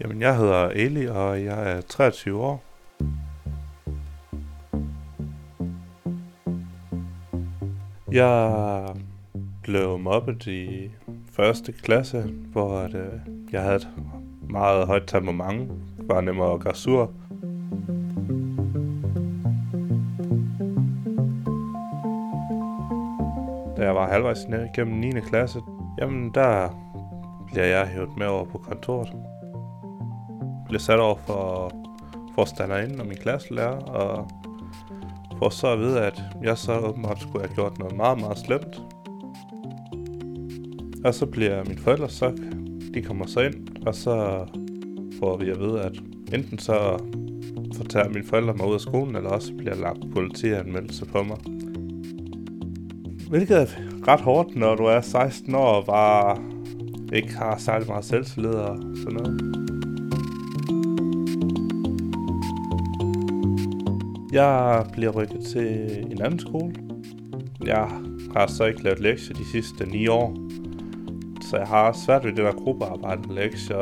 Jamen, jeg hedder Eli, og jeg er 23 år. Jeg blev mobbet i første klasse, hvor at, øh, jeg havde et meget højt temperament, var nemmere at gøre sur. Da jeg var halvvejs ned gennem 9. klasse, jamen der bliver jeg hævet med over på kontoret blev sat over for forstanderinden og min klasselærer, og får så at vide, at jeg så åbenbart skulle have gjort noget meget, meget slemt. Og så bliver mine forældre så, de kommer så ind, og så får vi at vide, at enten så fortæller mine forældre mig ud af skolen, eller også bliver lagt politianmeldelse på mig. Hvilket er ret hårdt, når du er 16 år og bare ikke har særlig meget selvtillid og sådan noget. Jeg bliver rykket til en anden skole. Jeg har så ikke lavet lektier de sidste 9 år. Så jeg har svært ved det der gruppearbejde med lektier.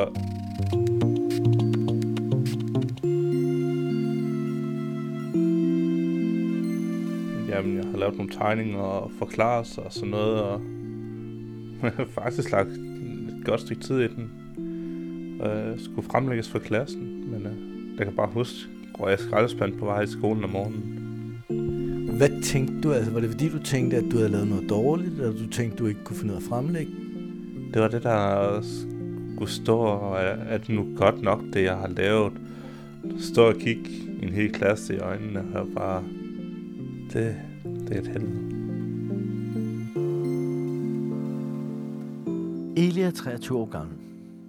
Jamen, jeg har lavet nogle tegninger og forklarelser og sådan noget, og jeg har faktisk lagt et godt stykke tid i den. Øh, skulle fremlægges for klassen, men øh, jeg kan bare huske, hvor jeg skraldespand på vej i skolen om morgenen. Hvad tænkte du? Altså, var det fordi, du tænkte, at du havde lavet noget dårligt, eller du tænkte, du ikke kunne finde ud af at fremlægge? Det var det, der skulle stå, og at nu godt nok, det jeg har lavet. Stå og kigge en hel klasse i øjnene, og bare, det, det er et helvede. Eli er 23 år gammel.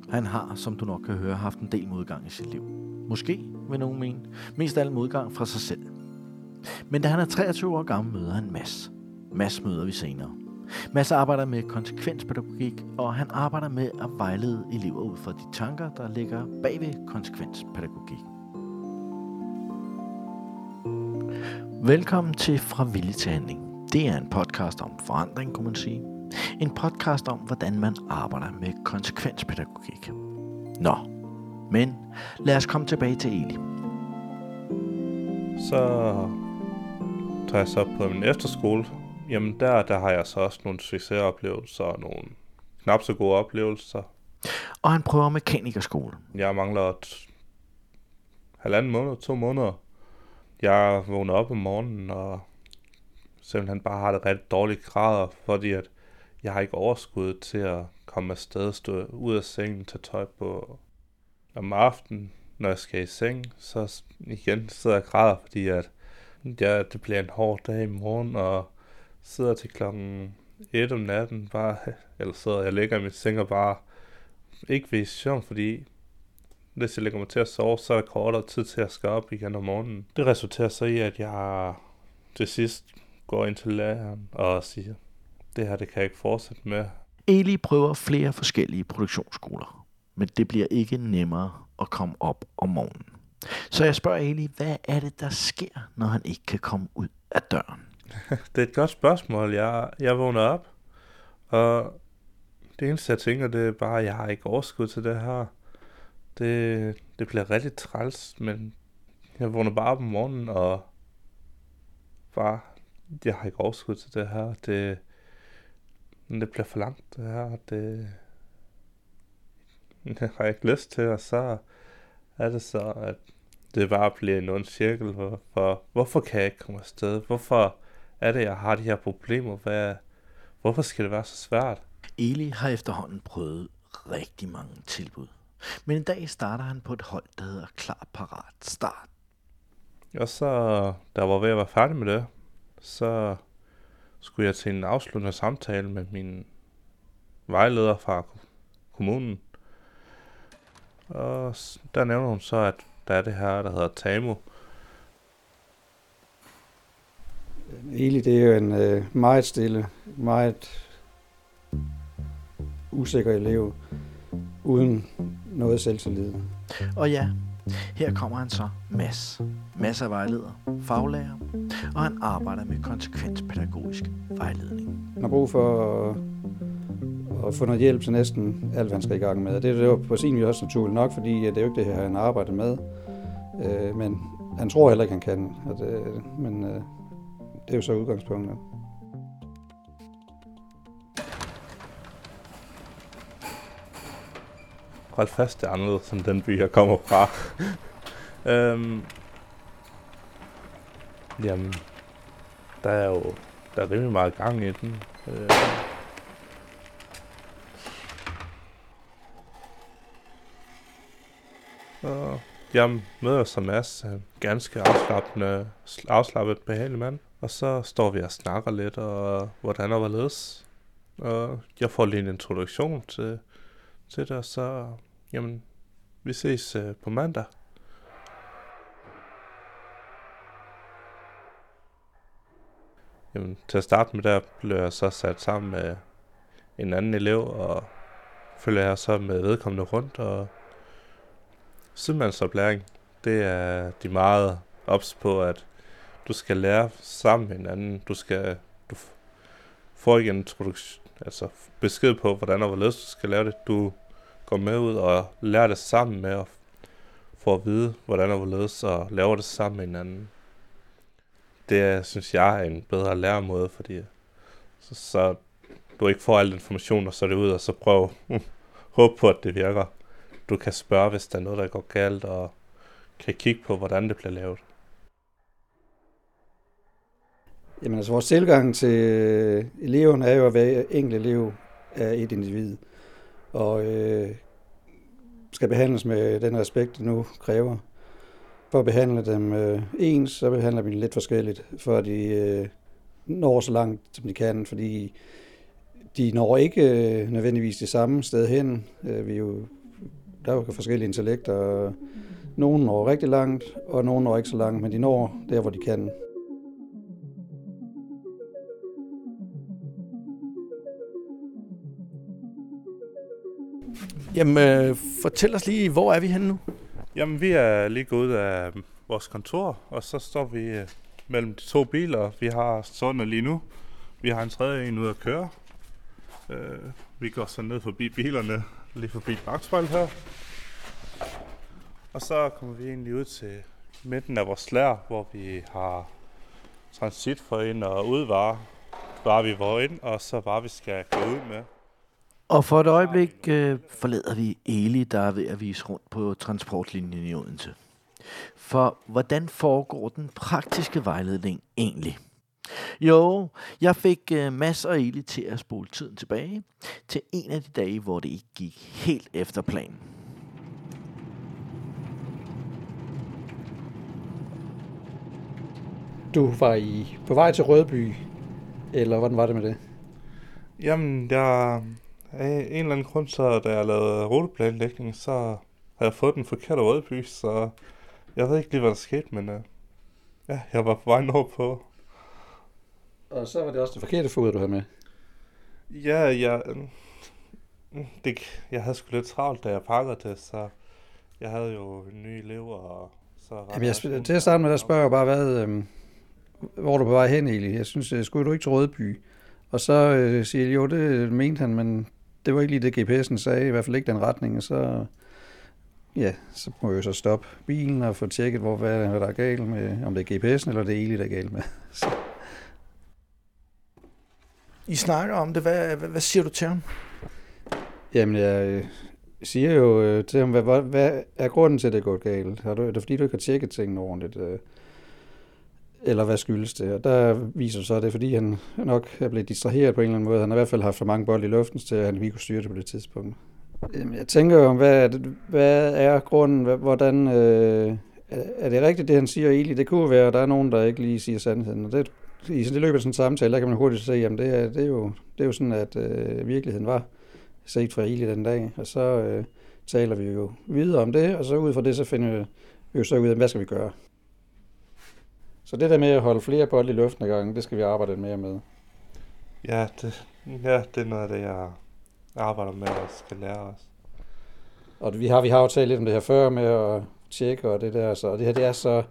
Han har, som du nok kan høre, haft en del modgang i sit liv. Måske, vil nogen mene, mest af alt modgang fra sig selv. Men da han er 23 år gammel, møder han Mads. Mads møder vi senere. Mads arbejder med konsekvenspædagogik, og han arbejder med at vejlede elever ud fra de tanker, der ligger bag ved konsekvenspædagogik. Velkommen til Fra Vilje til Handling. Det er en podcast om forandring, kunne man sige. En podcast om, hvordan man arbejder med konsekvenspædagogik. Nå, men lad os komme tilbage til Eli. Så tager jeg så på min efterskole. Jamen der, der har jeg så også nogle succesoplevelser og nogle knap så gode oplevelser. Og han prøver mekanikerskole. Jeg mangler et halvanden måned, to måneder. Jeg vågner op om morgenen og simpelthen bare har det rigtig dårligt grader, fordi at jeg har ikke overskud til at komme afsted, stå ud af sengen, tage tøj på. Om aftenen, når jeg skal i seng, så igen sidder jeg og græder, fordi at ja, det bliver en hård dag i morgen, og sidder til klokken 1 om natten, bare, eller sidder jeg ligger i min seng og bare ikke ved søvn, fordi hvis jeg lægger mig til at sove, så er der kortere tid til at skal op igen om morgenen. Det resulterer så i, at jeg til sidst går ind til læreren og siger, det her det kan jeg ikke fortsætte med. Eli prøver flere forskellige produktionsskoler, men det bliver ikke nemmere at komme op om morgenen. Så jeg spørger Eli, hvad er det, der sker, når han ikke kan komme ud af døren? det er et godt spørgsmål. Jeg, jeg vågner op, og det eneste, jeg tænker, det er bare, at jeg har ikke overskud til det her. Det, det bliver rigtig træls, men jeg vågner bare op om morgenen, og bare, jeg har ikke overskud til det her. Det, det bliver for langt, det her. Det, det har jeg ikke lyst til, og så er det så, at det bare bliver en ond cirkel, for hvorfor kan jeg ikke komme afsted? Hvorfor er det, jeg har de her problemer? Hvad, hvorfor skal det være så svært? Eli har efterhånden prøvet rigtig mange tilbud. Men en dag starter han på et hold, der hedder Klar Parat Start. Og så, da jeg var ved at være færdig med det, så skulle jeg til en afsluttende samtale med min vejleder fra kommunen. Og der nævner hun så, at der er det her, der hedder TAMU. Eli, det er jo en øh, meget stille, meget usikker elev, uden noget selvtillid. Og ja, her kommer han så, Mads. Mads er vejleder, faglærer, og han arbejder med konsekvenspædagogisk vejledning. Man har brug for at, og få noget hjælp til næsten alt, hvad han skal i gang med. Og det er jo på sin vis også naturligt nok, fordi det er jo ikke det her, han arbejder med. Øh, men han tror heller ikke, han kan. At, øh, men øh, det er jo så udgangspunktet. Hold fast, det er anderledes end den by, jeg kommer fra. øhm, jamen, der er jo der er rimelig meget gang i den. Øh, og jeg møder så Mads, en ganske afslappende, afslappet behagelig mand. Og så står vi og snakker lidt, og hvordan og hvorledes. Og jeg får lige en introduktion til, til det, og så, jamen, vi ses øh, på mandag. Jamen, til at starte med, der blev jeg så sat sammen med en anden elev, og følger jeg så med vedkommende rundt, og sidemandsoplæring, det er de meget ops på, at du skal lære sammen med hinanden. Du skal du får ikke en introduktion, altså besked på, hvordan og hvorledes du skal lave det. Du går med ud og lærer det sammen med, og får at vide, hvordan og hvorledes, og laver det sammen med hinanden det synes jeg er en bedre læremåde, fordi så, så du ikke får al information, og så er det ud, og så prøv håb på, at det virker. Du kan spørge, hvis der er noget, der går galt, og kan kigge på, hvordan det bliver lavet. Jamen altså, vores tilgang til øh, eleven er jo, at hver enkelt elev er et individ, og øh, skal behandles med den respekt, det nu kræver for at behandle dem øh, ens, så behandler vi dem lidt forskelligt, for at de øh, når så langt, som de kan, fordi de når ikke øh, nødvendigvis det samme sted hen. Øh, vi er jo, der er jo forskellige intellekter, og nogle når rigtig langt, og nogle når ikke så langt, men de når der, hvor de kan. Jamen, øh, fortæl os lige, hvor er vi henne nu? Jamen, vi er lige gået ud af vores kontor, og så står vi øh, mellem de to biler. Vi har sådan lige nu. Vi har en tredje en ude at køre. Øh, vi går så ned forbi bilerne, lige forbi bagspejlet her. Og så kommer vi egentlig ud til midten af vores lær, hvor vi har transit for ind og udvare, varer vi var ind, og så var vi skal gå ud med. Og for et øjeblik øh, forlader vi Eli, der er ved at vise rundt på transportlinjen i Odense. For hvordan foregår den praktiske vejledning egentlig? Jo, jeg fik øh, masser af Eli til at spole tiden tilbage til en af de dage, hvor det ikke gik helt efter planen. Du var i, på vej til Rødby, eller hvordan var det med det? Jamen, jeg af en eller anden grund, så da jeg lavede ruteplanlægning, så har jeg fået den forkerte rødby, så jeg ved ikke lige, hvad der skete, men uh, ja, jeg var på vej på. Og så var det også det forkerte fod, du havde med? Ja, jeg, det, jeg havde sgu lidt travlt, da jeg pakkede det, så jeg havde jo en ny elev, og så... Jamen, jeg, til at starte med, der spørger jeg bare, hvad, øhm, hvor er du på vej hen egentlig? Jeg synes, øh, skulle du ikke til Rødby? Og så øh, siger jeg, jo, det mente han, men det var ikke lige det, GPS'en sagde, i hvert fald ikke den retning, og så, ja, så må jeg jo så stoppe bilen og få tjekket, hvor, hvad, hvad der er galt med, om det er GPS'en, eller det er Eli, der er galt med. Så. I snakker om det. Hvad, hvad, hvad siger du til ham? Jamen, jeg øh, siger jo øh, til ham, hvad, hvad, hvad er grunden til, at det er gået galt? Har du, er det fordi, du ikke har tjekket tingene ordentligt? Øh, eller hvad skyldes det? Og der viser så, at det er fordi, han nok er blevet distraheret på en eller anden måde. Han har i hvert fald haft for mange bolde i luften til, at han ikke kunne styre det på det tidspunkt. Øhm, jeg tænker jo, hvad, hvad er grunden? Hvordan, øh, er det rigtigt, det han siger egentlig? Det kunne være, at der er nogen, der ikke lige siger sandheden. Og det, i det løbet af sådan en samtale, der kan man hurtigt se, at det er, det er, jo, det er jo sådan, at øh, virkeligheden var set fra Eli den dag. Og så øh, taler vi jo videre om det, og så ud fra det, så finder vi jo så ud af, hvad skal vi gøre? Så det der med at holde flere bolde i luften ad gangen, det skal vi arbejde mere med. Ja, det, ja, det er noget af det, jeg arbejder med og skal lære os. Og vi har, vi har jo talt lidt om det her før med at tjekke og det der, så og det her det er så,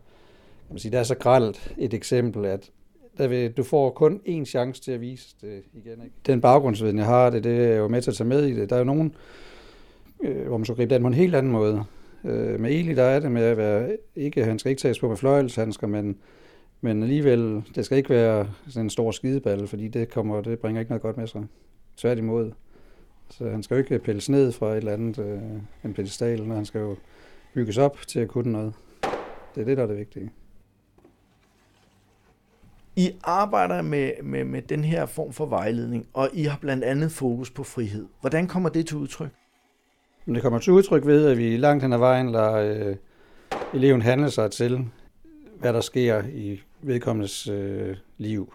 jeg sige, det er så gralt et eksempel, at der vil, du får kun én chance til at vise det igen. Ikke? Den baggrundsviden, jeg har, det, det er jo med til at tage med i det. Der er jo nogen, øh, hvor man skal gribe den på en helt anden måde. Øh, med Eli, der er det med at være, ikke, han skal ikke tages på med fløjelshandsker, men, men alligevel, det skal ikke være sådan en stor skideballe, fordi det, kommer, det bringer ikke noget godt med sig. Tværtimod. Så han skal jo ikke pilles ned fra et eller andet, øh, en pedestal, når han skal jo bygges op til at kunne noget. Det er det, der er det vigtige. I arbejder med, med, med den her form for vejledning, og I har blandt andet fokus på frihed. Hvordan kommer det til udtryk? Det kommer til udtryk ved, at vi langt hen ad vejen lader øh, eleven handle sig til, hvad der sker i vedkommendes øh, liv.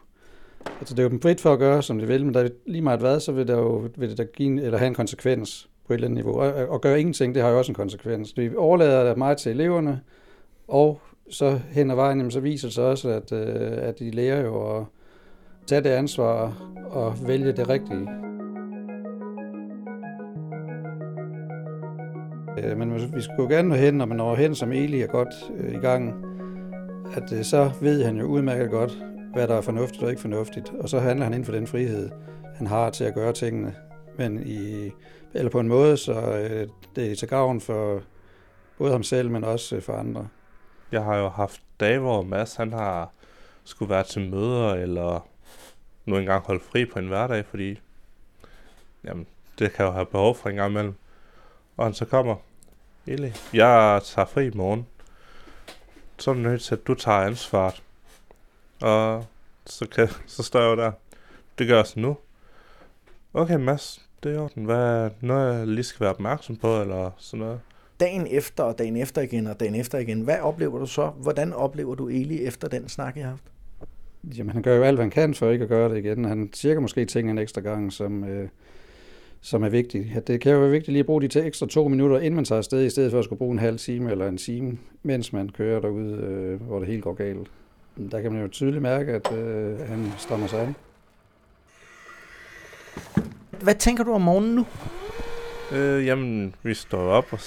Altså det er jo dem frit for at gøre, som de vil, men der er lige meget hvad, så vil, der jo, vil det der give en, eller have en konsekvens på et eller andet niveau. Og, og gøre ingenting, det har jo også en konsekvens. Vi overlader det meget til eleverne, og så hen ad vejen, jamen, så viser det sig også, at, øh, at de lærer jo at tage det ansvar og vælge det rigtige. Øh, men vi skulle jo gerne nå hen, når man når hen, som Eli er godt øh, i gang, at øh, så ved han jo udmærket godt, hvad der er fornuftigt og ikke fornuftigt. Og så handler han inden for den frihed, han har til at gøre tingene. Men i, eller på en måde, så øh, det er til gavn for både ham selv, men også øh, for andre. Jeg har jo haft dage, hvor Mads han har skulle være til møder, eller nu engang holde fri på en hverdag, fordi jamen, det kan jo have behov for en gang imellem. Og han så kommer, Eli, jeg tager fri i morgen. Så er du nødt til, at du tager ansvaret. Og så, kan, så står jeg jo der. Det gør jeg så nu. Okay, Mads, det er i orden. Hvad er noget, jeg lige skal være opmærksom på, eller sådan noget? Dagen efter, og dagen efter igen, og dagen efter igen. Hvad oplever du så? Hvordan oplever du Eli efter den snak, I har haft? Jamen, han gør jo alt, hvad han kan for ikke at gøre det igen. Han siger måske ting en ekstra gang, som, øh, som er vigtigt. Ja, det kan jo være vigtigt lige at bruge de til ekstra to minutter, inden man tager afsted, i stedet for at skulle bruge en halv time eller en time, mens man kører derude, øh, hvor det hele går galt. Der kan man jo tydeligt mærke, at øh, han strammer sig an. Hvad tænker du om morgenen nu? Øh, jamen, vi står op, og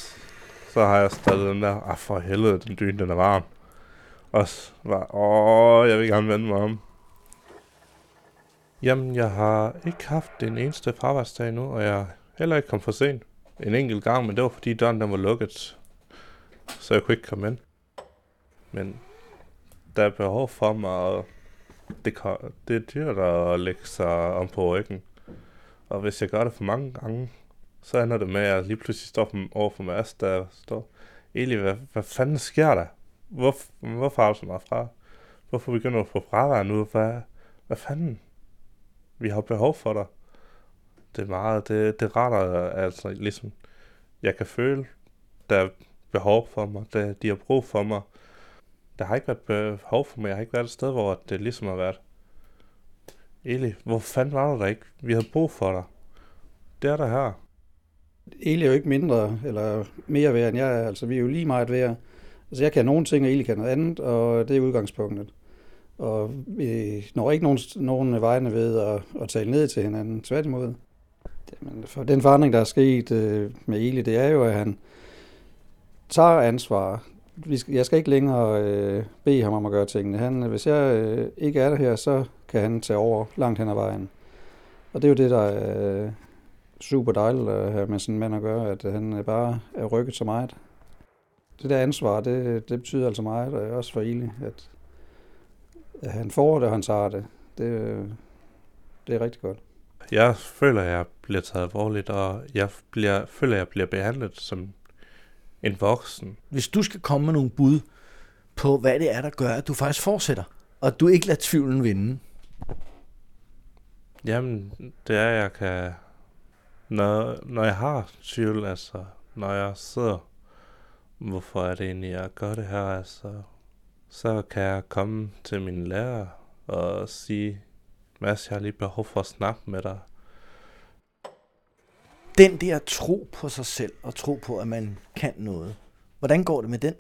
så har jeg stadig den der, ah for helvede, den dyne, den er varm. Og så var, åh, jeg vil gerne vende mig om. Jamen, jeg har ikke haft den eneste fraværsdag nu, og jeg er heller ikke kommet for sent. En enkelt gang, men det var fordi døren den var lukket, så jeg kunne ikke komme ind. Men der er behov for mig, og det, kan, det er dyrt at lægge sig om på ryggen. Og hvis jeg gør det for mange gange, så ender det med, at jeg lige pludselig står over for Mads, der står, Eli, hvad, hvad fanden sker der? Hvor, hvorfor har du så meget fra? Hvorfor begynder du at få fravær nu? Hvad, hvad fanden? Vi har behov for dig. Det er meget, det, det retter, altså ligesom, jeg kan føle, der er behov for mig, der, de har brug for mig. Der har ikke været behov for mig, jeg har ikke været et sted, hvor det ligesom har været. Eli, hvor fanden var du der ikke? Vi har brug for dig. Det er der her. Eli er jo ikke mindre eller mere værd end jeg er. Altså, vi er jo lige meget værd. Altså, jeg kan nogle ting, og Eli kan noget andet, og det er udgangspunktet. Og vi når ikke nogen, nogen vejene ved at, at tale ned til hinanden. Tværtimod. Men for den forandring, der er sket øh, med Eli, det er jo, at han tager ansvar. Vi Jeg skal ikke længere øh, bede ham om at gøre tingene. Han, hvis jeg øh, ikke er der her, så kan han tage over langt hen ad vejen. Og det er jo det, der øh, super dejligt at have med sådan en mand at gøre, at han bare er rykket så meget. Det der ansvar, det, det betyder altså meget, og også for Eli, at, at han får det, og han tager det. Det, det er rigtig godt. Jeg føler, at jeg bliver taget alvorligt, og jeg bliver, føler, at jeg bliver behandlet som en voksen. Hvis du skal komme med nogle bud på, hvad det er, der gør, at du faktisk fortsætter, og du ikke lader tvivlen vinde. Jamen, det er, at jeg kan... Når, når jeg har tvivl, altså, når jeg sidder, hvorfor er det egentlig, jeg gør det her, altså, så kan jeg komme til min lærer og sige, Mads, jeg har lige behov for at snakke med dig. Den der tro på sig selv og tro på, at man kan noget. Hvordan går det med den?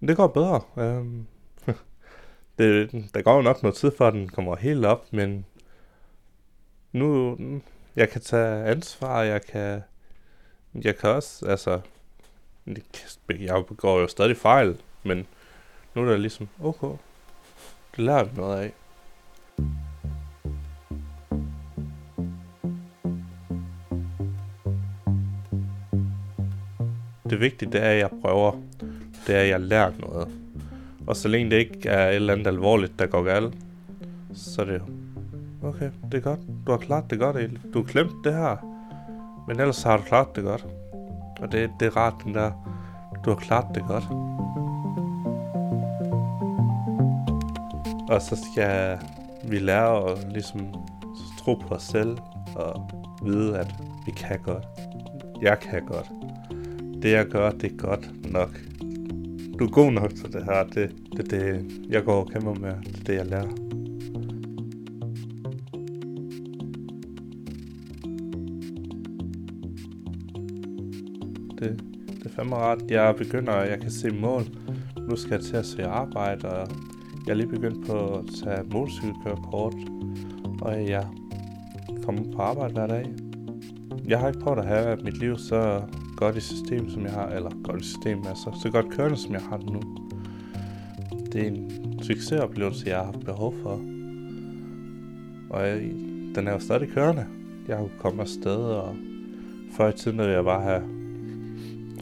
Det går bedre. Um, det, der går jo nok noget tid, før den kommer helt op, men nu, jeg kan tage ansvar, jeg kan, jeg kan også, altså, jeg begår jo stadig fejl, men nu er det ligesom, okay, det lærer vi noget af. Det vigtige, det er, at jeg prøver. Det er, at jeg lærer noget. Og så længe det ikke er et eller andet alvorligt, der går galt, så er det jo okay, det er godt. Du har klart det godt, El. Du har klemt det her. Men ellers har du klart det godt. Og det, det er rart, den der, du har klart det godt. Og så skal vi lære at ligesom tro på os selv og vide, at vi kan godt. Jeg kan godt. Det jeg gør, det er godt nok. Du er god nok til det her. Det er det, det jeg går og kæmper med. Det er det, jeg lærer. Er fandme rart. Jeg begynder, jeg kan se mål. Nu skal jeg til at se arbejde, og jeg er lige begyndt på at tage motorcykelkørekort. Og jeg kommer på arbejde hver dag. Jeg har ikke prøvet at have mit liv så godt i system, som jeg har, eller godt i system, altså så godt kørende, som jeg har det nu. Det er en succesoplevelse, jeg har haft behov for. Og jeg, den er jo stadig kørende. Jeg har kommet afsted, og før i tiden, når jeg bare have...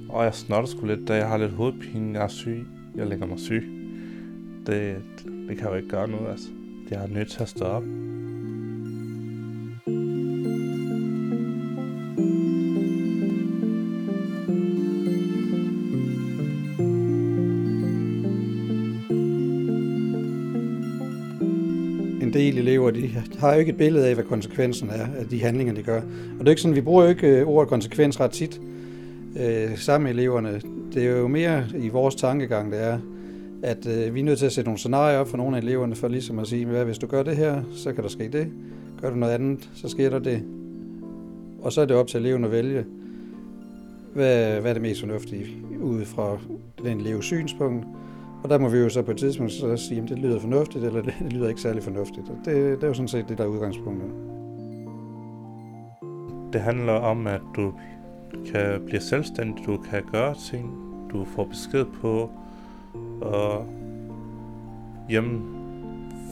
Og jeg snotter sgu lidt, da jeg har lidt hovedpine, jeg er syg. Jeg lægger mig syg. Det, det kan jeg jo ikke gøre noget, altså. Jeg er nødt til at stå op. en del elever, de har jo ikke et billede af, hvad konsekvensen er af de handlinger, de gør. Og det er ikke sådan, vi bruger jo ikke øh, ordet konsekvens ret tit øh, sammen med eleverne. Det er jo mere i vores tankegang, det er, at øh, vi er nødt til at sætte nogle scenarier op for nogle af eleverne, for ligesom at sige, hvad hvis du gør det her, så kan der ske det. Gør du noget andet, så sker der det. Og så er det op til eleven at vælge, hvad, hvad er det mest fornuftige ud fra den elevs synspunkt. Og der må vi jo så på et tidspunkt så sige, om det lyder fornuftigt, eller det, det lyder ikke særlig fornuftigt. Og det, det er jo sådan set det, der er udgangspunktet. Det handler om, at du kan blive selvstændig, du kan gøre ting, du får besked på, og jamen,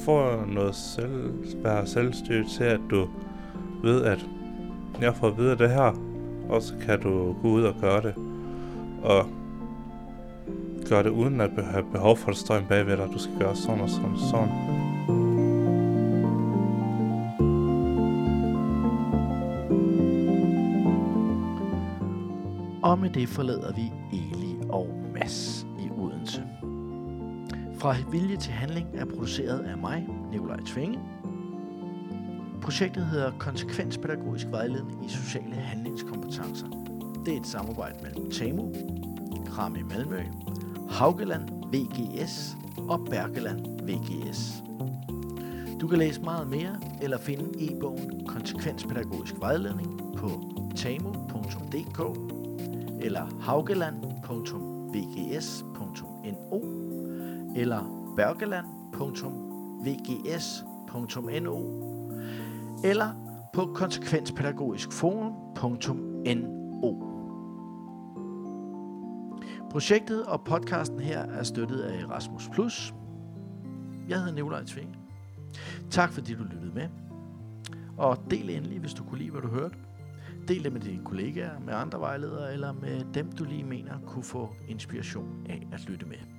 få noget selv, bare selvstyre til, at du ved, at jeg får at vide det her, og så kan du gå ud og gøre det. Og gøre det uden at have behov for, at der står en bagved dig. Du skal gøre sådan og sådan og sådan. Med det forlader vi Eli og Mass i Odense. Fra Vilje til Handling er produceret af mig, Nikolaj Tvinge. Projektet hedder Konsekvenspædagogisk Vejledning i Sociale Handlingskompetencer. Det er et samarbejde mellem TAMU, Kram i Malmø, Haugeland VGS og Bergeland VGS. Du kan læse meget mere eller finde e-bogen Konsekvenspædagogisk Vejledning på tamu.dk eller haugeland.vgs.no eller bergeland.vgs.no eller på konsekvenspædagogiskforum.no. Projektet og podcasten her er støttet af Erasmus+. Plus. Jeg hedder Nikolaj Tvinge. Tak fordi du lyttede med. Og del endelig, hvis du kunne lide, hvad du hørte. Del det med dine kollegaer, med andre vejledere eller med dem, du lige mener kunne få inspiration af at lytte med.